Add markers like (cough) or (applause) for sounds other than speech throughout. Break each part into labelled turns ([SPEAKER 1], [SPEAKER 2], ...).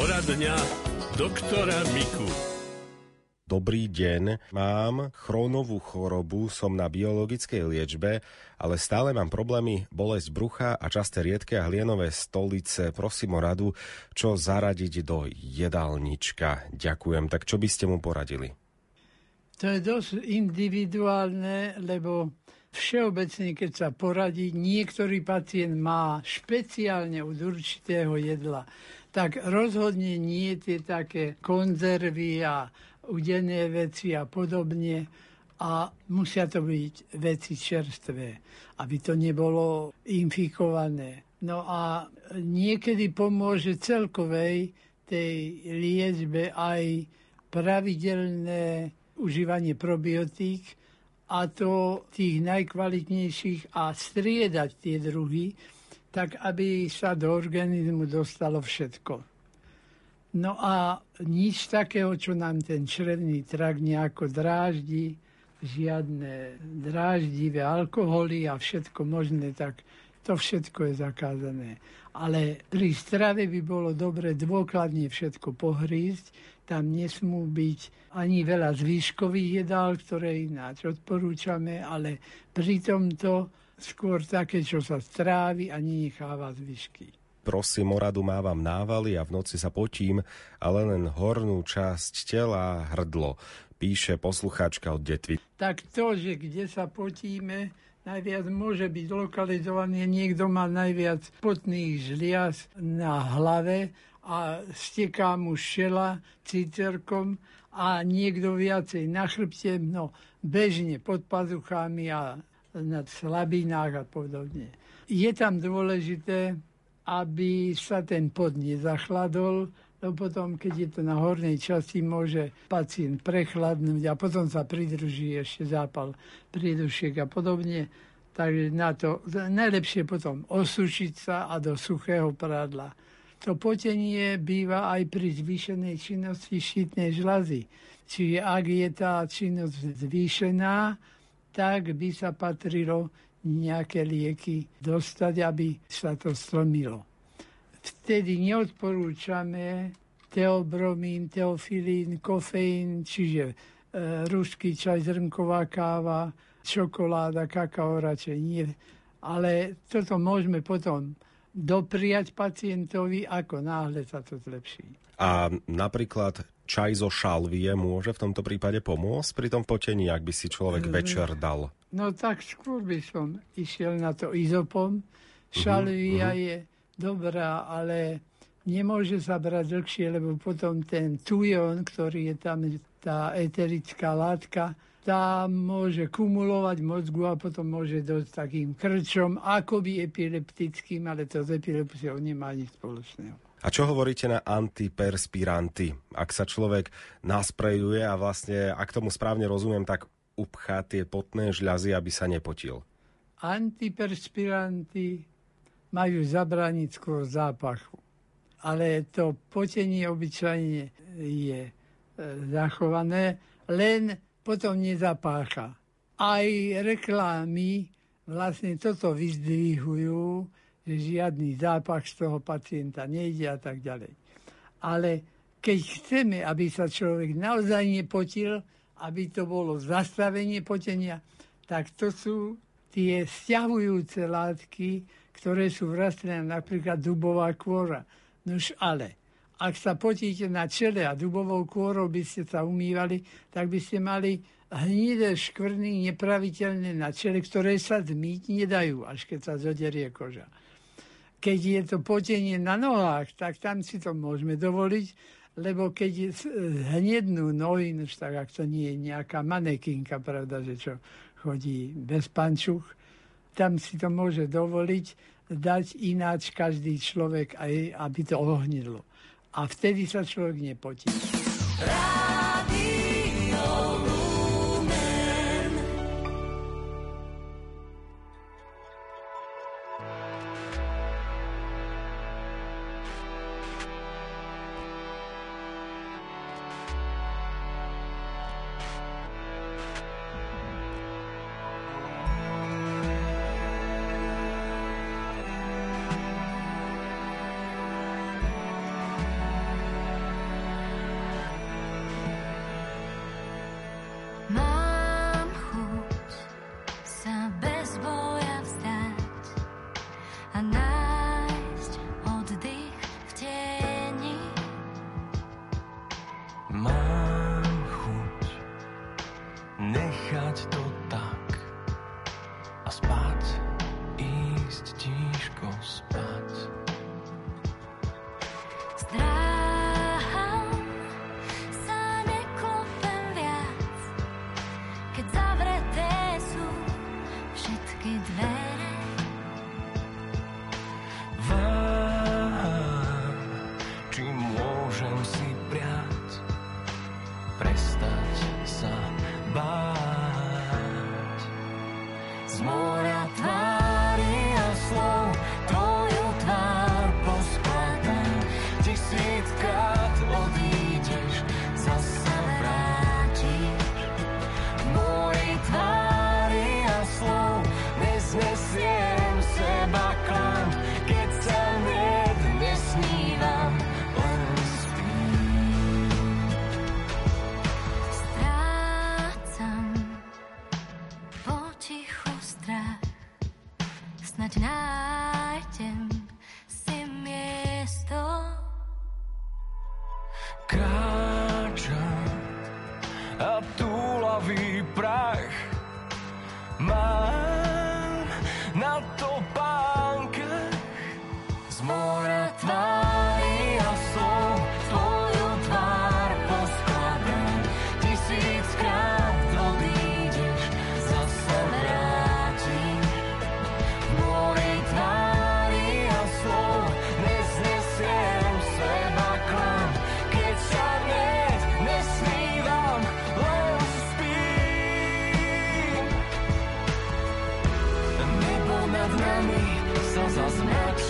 [SPEAKER 1] Poradňa doktora Miku.
[SPEAKER 2] Dobrý deň, mám chrónovú chorobu, som na biologickej liečbe, ale stále mám problémy, bolesť brucha a časté riedke a hlienové stolice. Prosím o radu, čo zaradiť do jedálnička. Ďakujem. Tak čo by ste mu poradili?
[SPEAKER 3] To je dosť individuálne, lebo všeobecne, keď sa poradí, niektorý pacient má špeciálne od určitého jedla, tak rozhodne nie tie také konzervy a udené veci a podobne. A musia to byť veci čerstvé, aby to nebolo infikované. No a niekedy pomôže celkovej tej liečbe aj pravidelné užívanie probiotík, a to tých najkvalitnejších a striedať tie druhy, tak aby sa do organizmu dostalo všetko. No a nič takého, čo nám ten črevný trak nejako dráždi, žiadne dráždivé alkoholy a všetko možné, tak to všetko je zakázané. Ale pri strave by bolo dobre dôkladne všetko pohrísť, tam nesmú byť ani veľa zvýškových jedál, ktoré ináč odporúčame, ale pri tomto skôr také, čo sa strávi a nenecháva zvyšky
[SPEAKER 2] prosím o radu, mávam návaly a v noci sa potím, ale len hornú časť tela hrdlo, píše poslucháčka od detvy.
[SPEAKER 3] Tak to, že kde sa potíme, najviac môže byť lokalizovaný, niekto má najviac potných žliaz na hlave a steká mu šela cicerkom a niekto viacej na chrbte, no bežne pod pazuchami a na slabinách a podobne. Je tam dôležité aby sa ten pod nezachladol, lebo potom, keď je to na hornej časti, môže pacient prechladnúť a potom sa pridruží ešte zápal prídušiek a podobne. Takže na to najlepšie potom osušiť sa a do suchého prádla. To potenie býva aj pri zvýšenej činnosti štítnej žlazy. Čiže ak je tá činnosť zvýšená, tak by sa patrilo nejaké lieky dostať, aby sa to slomilo. Vtedy neodporúčame teobromín, teofilín, kofeín, čiže e, ruský čaj, zrnková káva, čokoláda, kakao radšej nie. Ale toto môžeme potom dopriať pacientovi, ako náhle sa to zlepší.
[SPEAKER 2] A napríklad čaj zo šalvie môže v tomto prípade pomôcť pri tom potení, ak by si človek mm. večer dal?
[SPEAKER 3] No tak skôr by som išiel na to izopom. Šalvia uh-huh. je dobrá, ale nemôže sa brať dlhšie, lebo potom ten tujon, ktorý je tam, tá eterická látka, tá môže kumulovať mozgu a potom môže dosť takým krčom, akoby epileptickým, ale to s epilepsiou nemá nič spoločného.
[SPEAKER 2] A čo hovoríte na antiperspiranty? Ak sa človek nasprejuje a vlastne, ak tomu správne rozumiem, tak upchá tie potné žľazy, aby sa nepotil.
[SPEAKER 3] Antiperspiranty majú zabrániť skôr zápachu. Ale to potenie obyčajne je e, zachované, len potom nezapácha. Aj reklamy vlastne toto vyzdvihujú, že žiadny zápach z toho pacienta nejde a tak ďalej. Ale keď chceme, aby sa človek naozaj nepotil, aby to bolo zastavenie potenia, tak to sú tie stiahujúce látky, ktoré sú v rastlinách, napríklad dubová kôra. Nož ale, ak sa potíte na čele a dubovou kôrou by ste sa umývali, tak by ste mali hnidé škvrny nepraviteľné na čele, ktoré sa zmýť nedajú, až keď sa zoderie koža keď je to potenie na nohách, tak tam si to môžeme dovoliť, lebo keď hnednú nohy, no tak ak to nie je nejaká manekinka, pravda, že čo chodí bez pančuch, tam si to môže dovoliť dať ináč každý človek, aj aby to ohnidlo. A vtedy sa človek nepotí.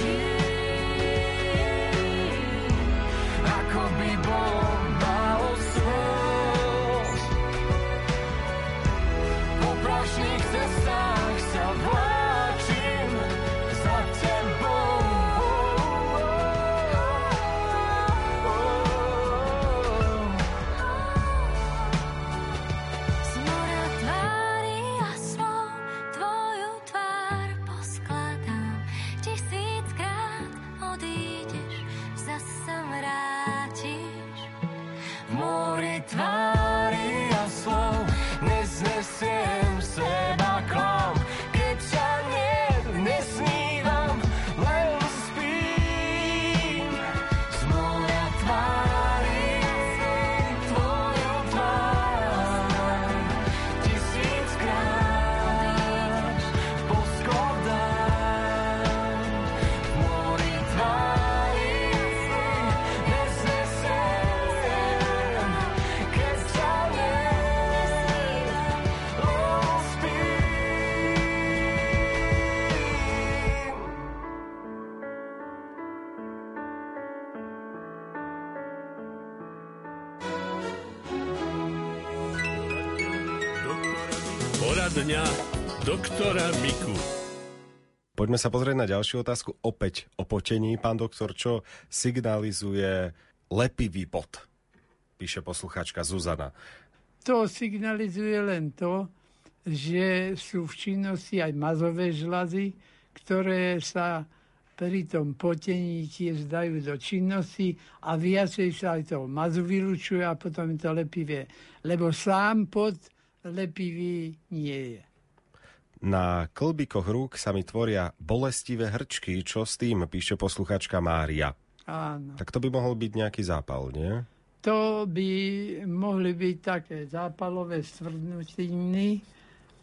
[SPEAKER 3] Jesus.
[SPEAKER 1] Dňa doktora Miku.
[SPEAKER 2] Poďme sa pozrieť na ďalšiu otázku. Opäť o potení, pán doktor, čo signalizuje lepivý pot? Píše posluchačka Zuzana.
[SPEAKER 3] To signalizuje len to, že sú v činnosti aj mazové žlazy, ktoré sa pri tom potení tiež dajú do činnosti a viacej sa aj toho mazu vylučuje a potom je to lepivé. Lebo sám pot lepivý nie je.
[SPEAKER 2] Na klbikoch rúk sa mi tvoria bolestivé hrčky, čo s tým, píše posluchačka Mária.
[SPEAKER 3] Áno.
[SPEAKER 2] Tak to by mohol byť nejaký zápal, nie?
[SPEAKER 3] To by mohli byť také zápalové stvrdnutiny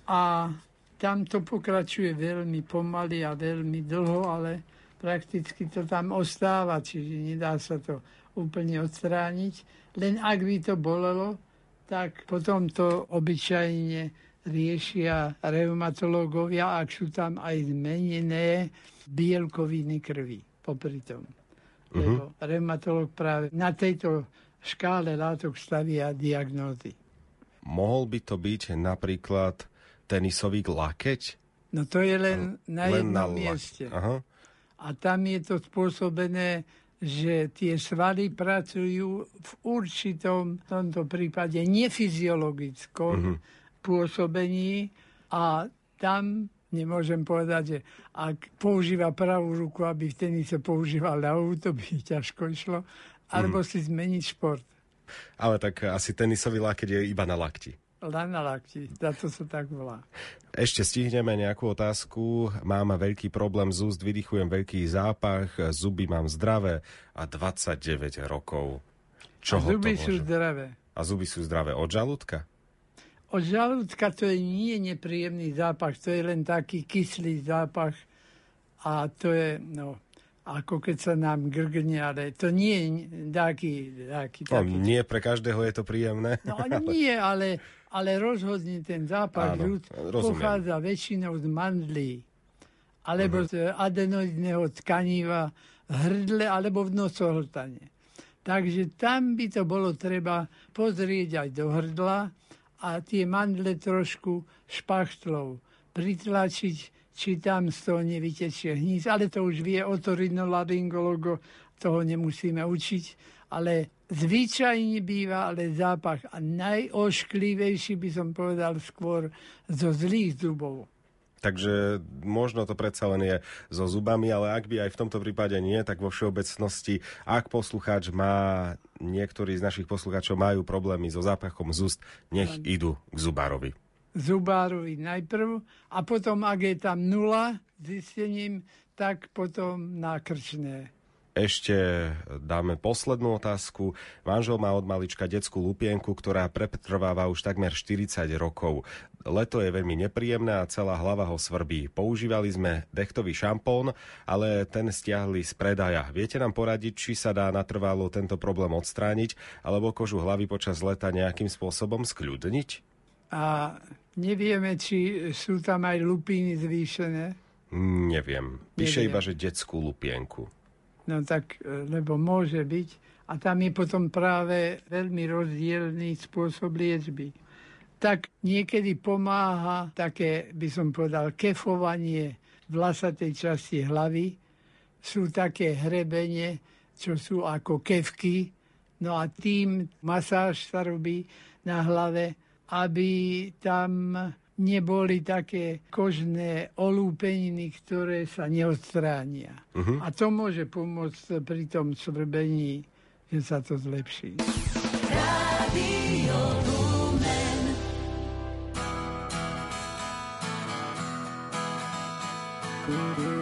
[SPEAKER 3] a tam to pokračuje veľmi pomaly a veľmi dlho, ale prakticky to tam ostáva, čiže nedá sa to úplne odstrániť. Len ak by to bolelo, tak potom to obyčajne riešia reumatológovia, ak sú tam aj zmenené bielkoviny krvi popri tom. Uh-huh. Lebo reumatológ práve na tejto škále látok stavia diagnózy.
[SPEAKER 2] Mohol by to byť napríklad tenisový lakeť?
[SPEAKER 3] No to je len na len jednom na mieste. Aha. A tam je to spôsobené že tie svaly pracujú v určitom, v tomto prípade nefyziologickom mm-hmm. pôsobení a tam nemôžem povedať, že ak používa pravú ruku, aby v tenise používal ľavú, to by (laughs) ťažko išlo, alebo mm. si zmeniť šport.
[SPEAKER 2] Ale tak asi tenisový lakeť je iba na lakti.
[SPEAKER 3] Len na lakti, za to sa tak volá.
[SPEAKER 2] Ešte stihneme nejakú otázku. Mám veľký problém z úst, vydychujem veľký zápach, zuby mám zdravé a 29 rokov.
[SPEAKER 3] Čo a zuby sú zdravé.
[SPEAKER 2] A zuby sú zdravé od žalúdka?
[SPEAKER 3] Od žalúdka to je nie nepríjemný zápach, to je len taký kyslý zápach a to je, no, ako keď sa nám grgne, ale to nie je taký... taký,
[SPEAKER 2] no, taký. nie pre každého je to príjemné.
[SPEAKER 3] No (laughs) nie, ale ale rozhodne ten zápach Áno, pochádza väčšinou z mandlí alebo uh-huh. z adenoidného tkaniva v hrdle alebo v nosohltane. Takže tam by to bolo treba pozrieť aj do hrdla a tie mandle trošku špachtlov pritlačiť, či tam z toho nevytečie hníz. Ale to už vie otorinolaryngologo, toho nemusíme učiť. Ale Zvyčajne býva ale zápach a najošklivejší by som povedal skôr zo zlých zubov.
[SPEAKER 2] Takže možno to predsa len je so zubami, ale ak by aj v tomto prípade nie, tak vo všeobecnosti, ak poslucháč má, niektorí z našich poslucháčov majú problémy so zápachom z úst, nech idú k zubárovi.
[SPEAKER 3] Zubárovi najprv a potom, ak je tam nula zistením, tak potom na krčné
[SPEAKER 2] ešte dáme poslednú otázku. Manžel má od malička detskú lupienku, ktorá pretrváva už takmer 40 rokov. Leto je veľmi nepríjemné a celá hlava ho svrbí. Používali sme dechtový šampón, ale ten stiahli z predaja. Viete nám poradiť, či sa dá natrvalo tento problém odstrániť, alebo kožu hlavy počas leta nejakým spôsobom skľudniť?
[SPEAKER 3] A nevieme, či sú tam aj lupíny zvýšené.
[SPEAKER 2] Neviem. Píše Neviem. iba, že detskú lupienku.
[SPEAKER 3] No tak, e, lebo môže byť. A tam je potom práve veľmi rozdielný spôsob liečby. Tak niekedy pomáha také, by som povedal, kefovanie vlasatej časti hlavy. Sú také hrebenie, čo sú ako kevky. No a tým masáž sa robí na hlave, aby tam neboli také kožné olúpeniny, ktoré sa neodstránia. Uh-huh. A to môže pomôcť pri tom svrbení, že sa to zlepší. Radio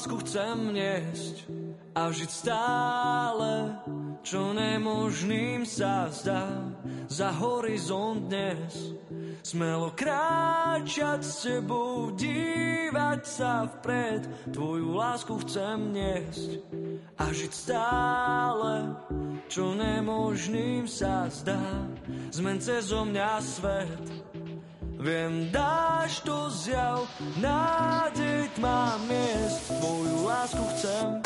[SPEAKER 4] lásku chcem niesť a žiť stále, čo nemožným sa zdá. Za horizont dnes smelo kráčať s tebou, dívať sa vpred. Tvoju lásku chcem niesť a žiť stále, čo nemožným sa zdá. Zmen cez mňa svet, Viem, dáš to zjav, nádej tmá miest, tvoju lásku chcem.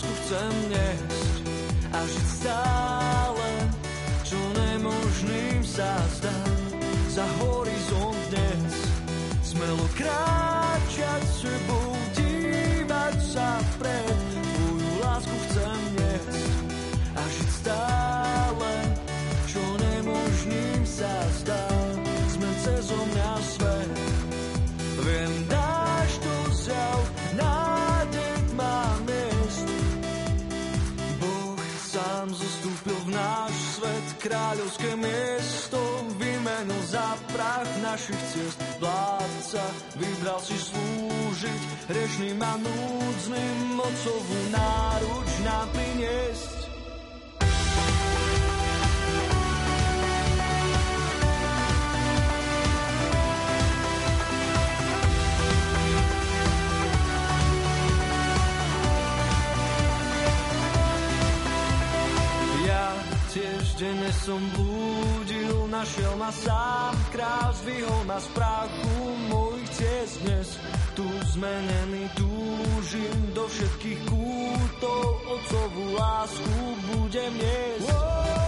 [SPEAKER 4] Chcem niesť a žiť stále, našich ciest. Vládca vybral si slúžiť hrešným a núdznym mocovú náruč nám priniesť. Denne som blúdil, našiel ma sám král, zvihol ma z prachu mojich ciest dnes. Tu zmenený túžim do všetkých kútov, otcovú lásku budem niesť. Whoa!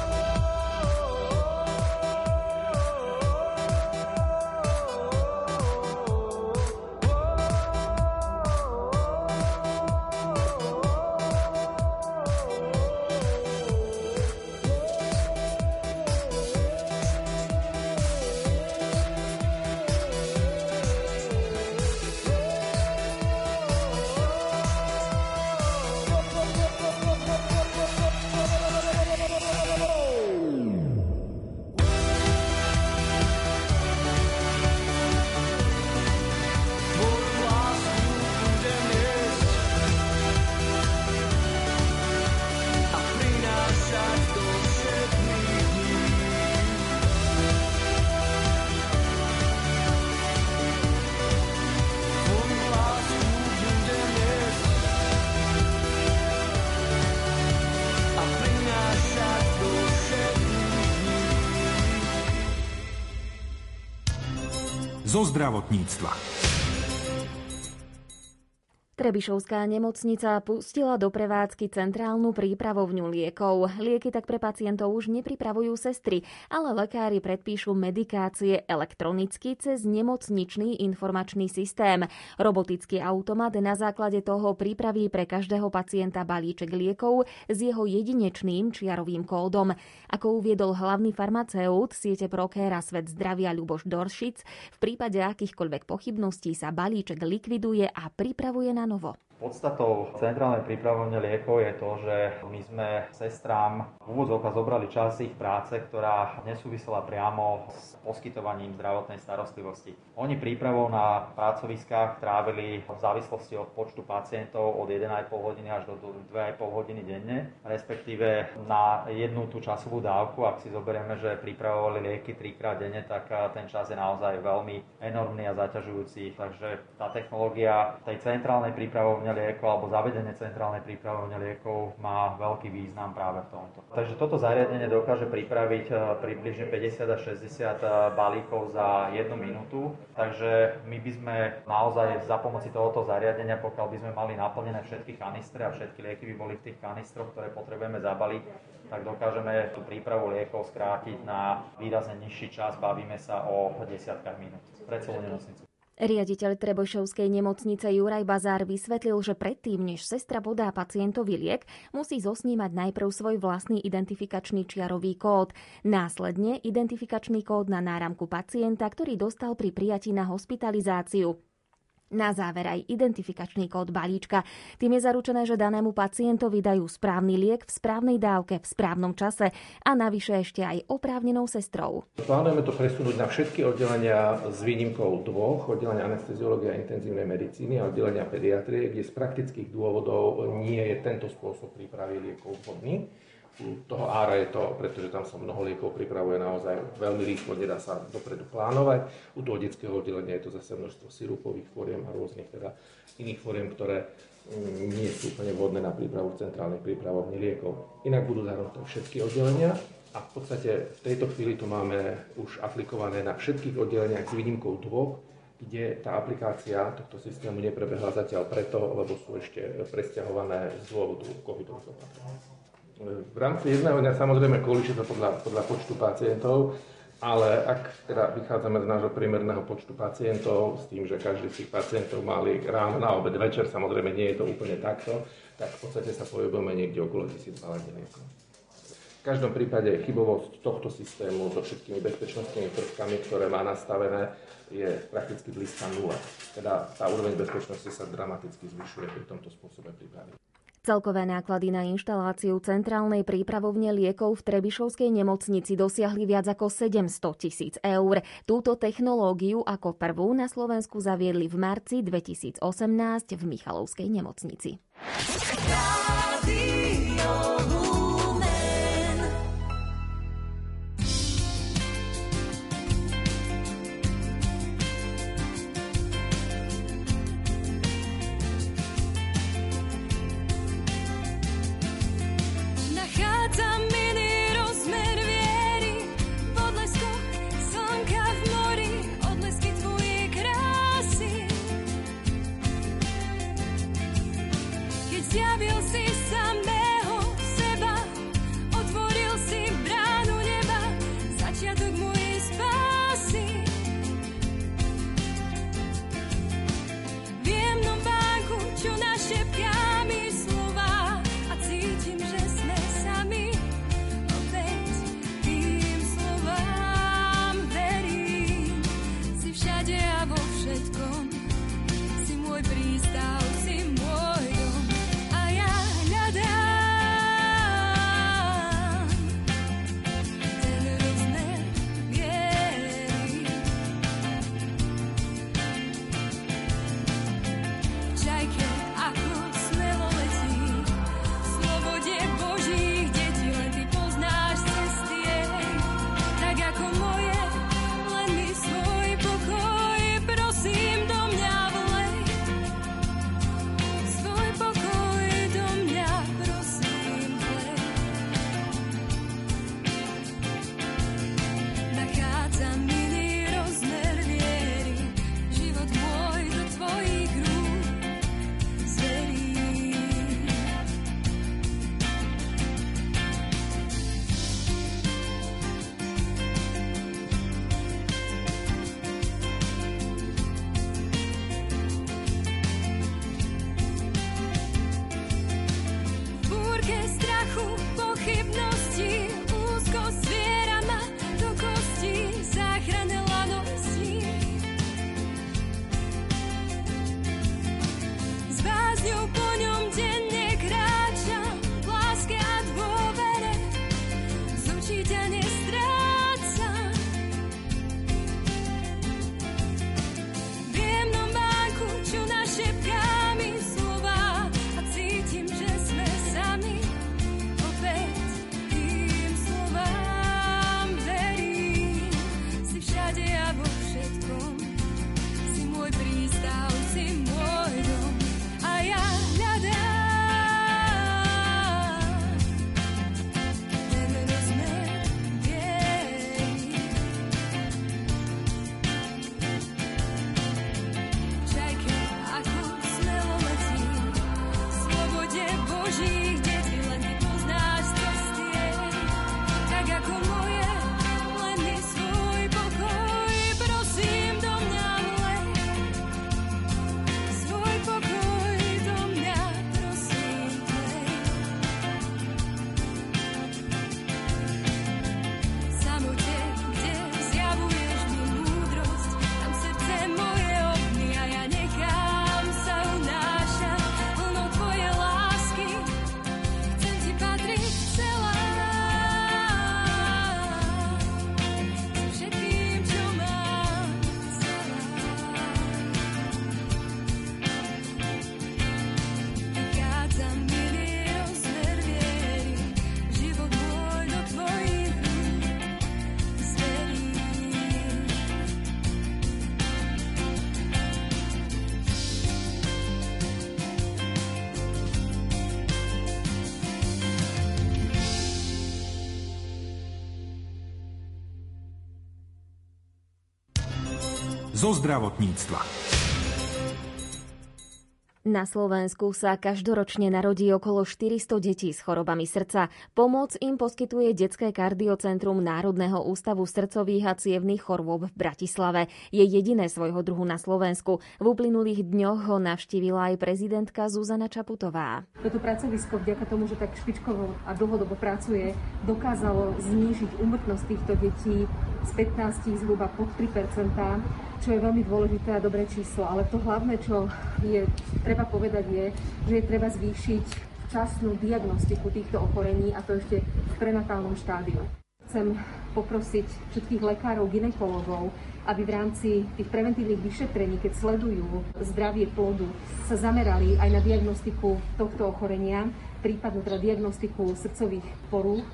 [SPEAKER 5] Zo zdravotníctva.
[SPEAKER 6] Trebišovská nemocnica pustila do prevádzky centrálnu prípravovňu liekov. Lieky tak pre pacientov už nepripravujú sestry, ale lekári predpíšu medikácie elektronicky cez nemocničný informačný systém. Robotický automat na základe toho pripraví pre každého pacienta balíček liekov s jeho jedinečným čiarovým kódom. Ako uviedol hlavný farmaceut siete Prokéra Svet zdravia Ľuboš Doršic, v prípade akýchkoľvek pochybností sa balíček likviduje a pripravuje na novo.
[SPEAKER 7] Podstatou centrálnej prípravovne liekov je to, že my sme sestrám v úvodzovkách zobrali čas ich práce, ktorá nesúvisela priamo s poskytovaním zdravotnej starostlivosti. Oni prípravou na pracoviskách trávili v závislosti od počtu pacientov od 1,5 hodiny až do 2,5 hodiny denne, respektíve na jednu tú časovú dávku, ak si zoberieme, že pripravovali lieky trikrát denne, tak ten čas je naozaj veľmi enormný a zaťažujúci. Takže tá technológia tej centrálnej prípravovne prípravovne liekov alebo zavedenie centrálnej prípravovne liekov má veľký význam práve v tomto. Takže toto zariadenie dokáže pripraviť eh, približne 50 až 60 eh, balíkov za jednu minútu. Takže my by sme naozaj za pomoci tohoto zariadenia, pokiaľ by sme mali naplnené všetky kanistre a všetky lieky by boli v tých kanistroch, ktoré potrebujeme zabaliť, tak dokážeme tú prípravu liekov skrátiť na výrazne nižší čas, bavíme sa o desiatkách minút pre celú nemocnicu.
[SPEAKER 6] Riaditeľ Trebojšovskej nemocnice Juraj Bazár vysvetlil, že predtým, než sestra podá pacientovi liek, musí zosnímať najprv svoj vlastný identifikačný čiarový kód. Následne identifikačný kód na náramku pacienta, ktorý dostal pri prijatí na hospitalizáciu. Na záver aj identifikačný kód balíčka. Tým je zaručené, že danému pacientovi dajú správny liek v správnej dávke v správnom čase a navyše ešte aj oprávnenou sestrou.
[SPEAKER 8] Plánujeme to presunúť na všetky oddelenia s výnimkou dvoch, oddelenia anesteziológie a intenzívnej medicíny a oddelenia pediatrie, kde z praktických dôvodov nie je tento spôsob prípravy liekov vhodný toho ára je to, pretože tam sa mnoho liekov pripravuje naozaj veľmi rýchlo, nedá sa dopredu plánovať. U toho detského oddelenia je to zase množstvo sirupových fóriem a rôznych teda iných fóriem, ktoré mm, nie sú úplne vhodné na prípravu centrálnej prípravovne liekov. Inak budú zahrnuté všetky oddelenia a v podstate v tejto chvíli to máme už aplikované na všetkých oddeleniach s výnimkou dvoch, kde tá aplikácia tohto systému neprebehla zatiaľ preto, lebo sú ešte presťahované z dôvodu covidových opatrení. V rámci jedného dňa samozrejme kolíše to podľa, podľa počtu pacientov, ale ak teda vychádzame z nášho priemerného počtu pacientov, s tým, že každý z tých pacientov mali ráno, na obed, večer, samozrejme nie je to úplne takto, tak v podstate sa pohybujeme niekde okolo 1000 balení V každom prípade chybovosť tohto systému so všetkými bezpečnostnými prvkami, ktoré má nastavené, je prakticky blízka nula. Teda tá úroveň bezpečnosti sa dramaticky zvyšuje pri tomto spôsobe prípravy.
[SPEAKER 9] Celkové náklady na inštaláciu centrálnej prípravovne liekov v Trebišovskej nemocnici dosiahli viac ako 700 tisíc eur. Túto technológiu ako prvú na Slovensku zaviedli v marci 2018 v Michalovskej nemocnici.
[SPEAKER 5] Zo zdravotníctva.
[SPEAKER 9] Na Slovensku sa každoročne narodí okolo 400 detí s chorobami srdca. Pomoc im poskytuje Detské kardiocentrum Národného ústavu srdcových a cievných chorôb v Bratislave. Je jediné svojho druhu na Slovensku. V uplynulých dňoch ho navštívila aj prezidentka Zuzana Čaputová.
[SPEAKER 10] Toto pracovisko vďaka tomu, že tak špičkovo a dlhodobo pracuje, dokázalo znížiť umrtnosť týchto detí z 15 zhruba pod 3 čo je veľmi dôležité a dobré číslo. Ale to hlavné, čo je treba povedať, je, že je treba zvýšiť včasnú diagnostiku týchto ochorení a to ešte v prenatálnom štádiu. Chcem poprosiť všetkých lekárov, ginekologov, aby v rámci tých preventívnych vyšetrení, keď sledujú zdravie plodu, sa zamerali aj na diagnostiku tohto ochorenia, prípadnú teda diagnostiku srdcových porúch.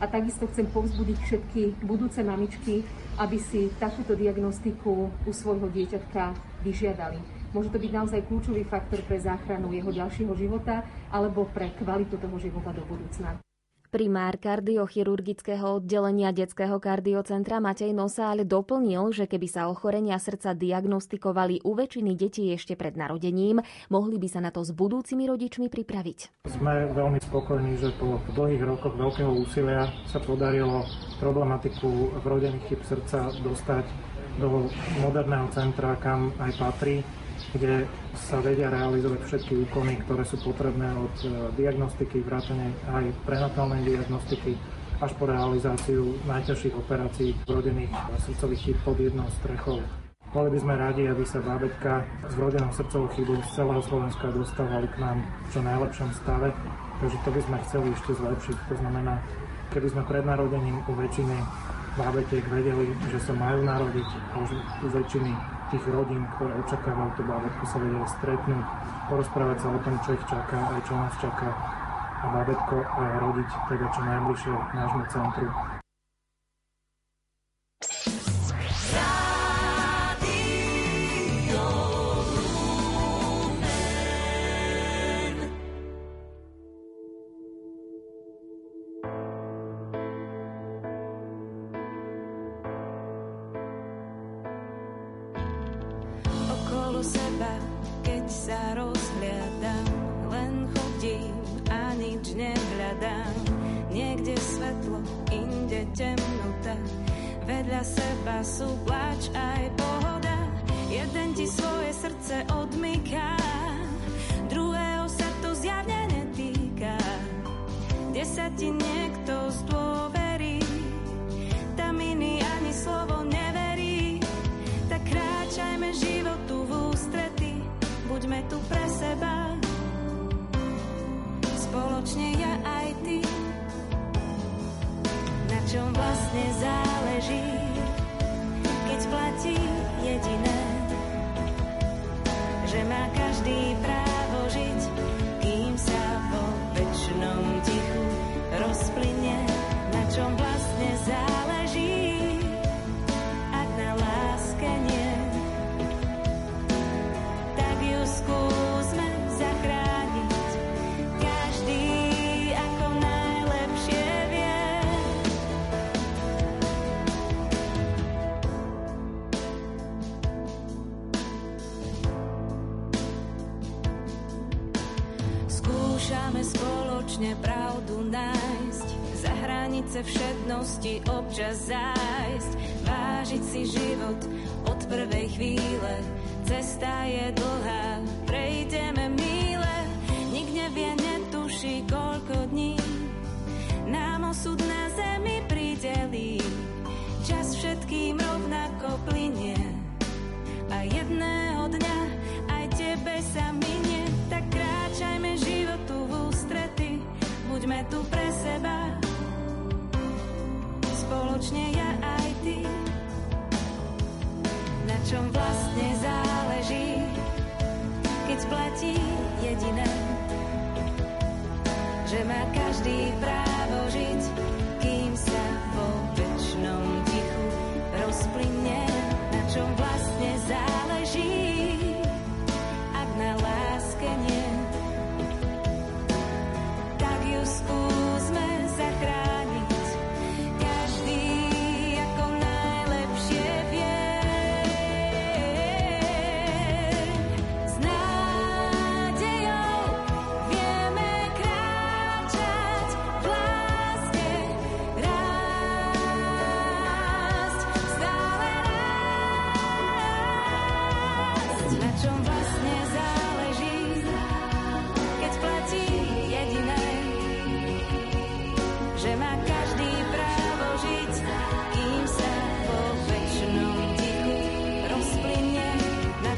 [SPEAKER 10] A takisto chcem povzbudiť všetky budúce mamičky, aby si takúto diagnostiku u svojho dieťatka vyžiadali. Môže to byť naozaj kľúčový faktor pre záchranu jeho ďalšieho života alebo pre kvalitu toho života do budúcna.
[SPEAKER 9] Primár kardiochirurgického oddelenia detského kardiocentra Matej ale doplnil, že keby sa ochorenia srdca diagnostikovali u väčšiny detí ešte pred narodením, mohli by sa na to s budúcimi rodičmi pripraviť.
[SPEAKER 11] Sme veľmi spokojní, že po dlhých rokoch veľkého úsilia sa podarilo problematiku vrodených chyb srdca dostať do moderného centra, kam aj patrí kde sa vedia realizovať všetky úkony, ktoré sú potrebné od e, diagnostiky, vrátane aj prenatálnej diagnostiky až po realizáciu najťažších operácií vrodených srdcových chyb pod jednou strechou. Boli by sme radi, aby sa bábeťka s vrodenou srdcovou chybou z celého Slovenska dostávali k nám v čo najlepšom stave, takže to by sme chceli ešte zlepšiť. To znamená, keby sme pred narodením u väčšiny bábetiek vedeli, že sa majú narodiť a už u väčšiny tých rodín, ktoré očakávajú to bábetko, sa vedia stretnúť, porozprávať sa o tom, čo ich čaká, aj čo nás čaká a bábetko rodiť teda čo najbližšie nášmu centru. deep breath.
[SPEAKER 12] Možnosti občas zájsť, vážiť si život od prvej chvíle. Cesta je dlhá, prejdeme míle, nik nevie, netuší, koľko dní nám osud na zemi pridelí. Čas všetkým rovnako plinie a jedného dňa aj tebe sa minie. Tak kráčajme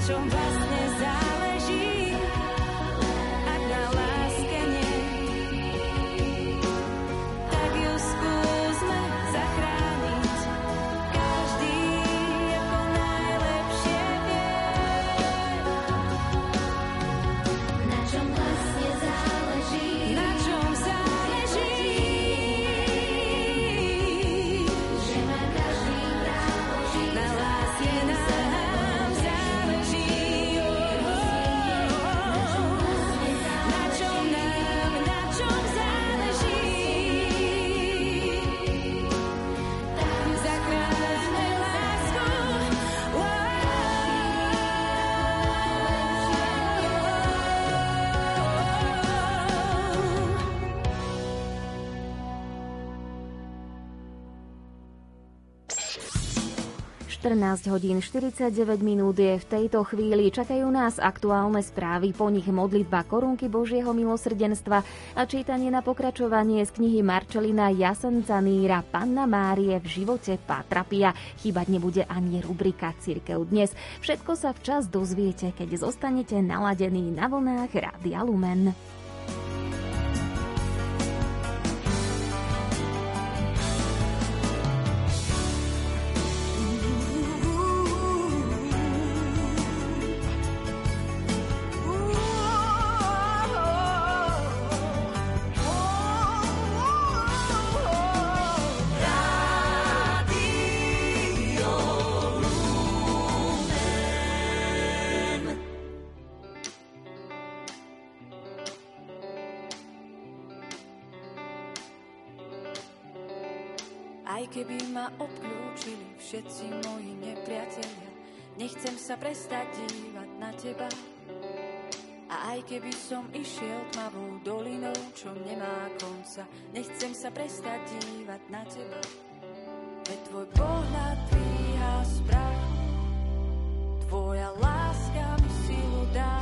[SPEAKER 12] So best.
[SPEAKER 6] 14 hodín 49 minút je v tejto chvíli. Čakajú nás aktuálne správy, po nich modlitba korunky Božieho milosrdenstva a čítanie na pokračovanie z knihy Marčelina Jasenca Níra Panna Márie v živote Patrapia. Chýbať nebude ani rubrika Cirkev dnes. Všetko sa včas dozviete, keď zostanete naladení na vlnách Rádia Lumen.
[SPEAKER 13] Teba. A aj keby som išiel tmavou dolinou, čo nemá konca, nechcem sa prestať dívať na teba. Veď tvoj pohľad dvíha sprach, tvoja láska mi silu dá.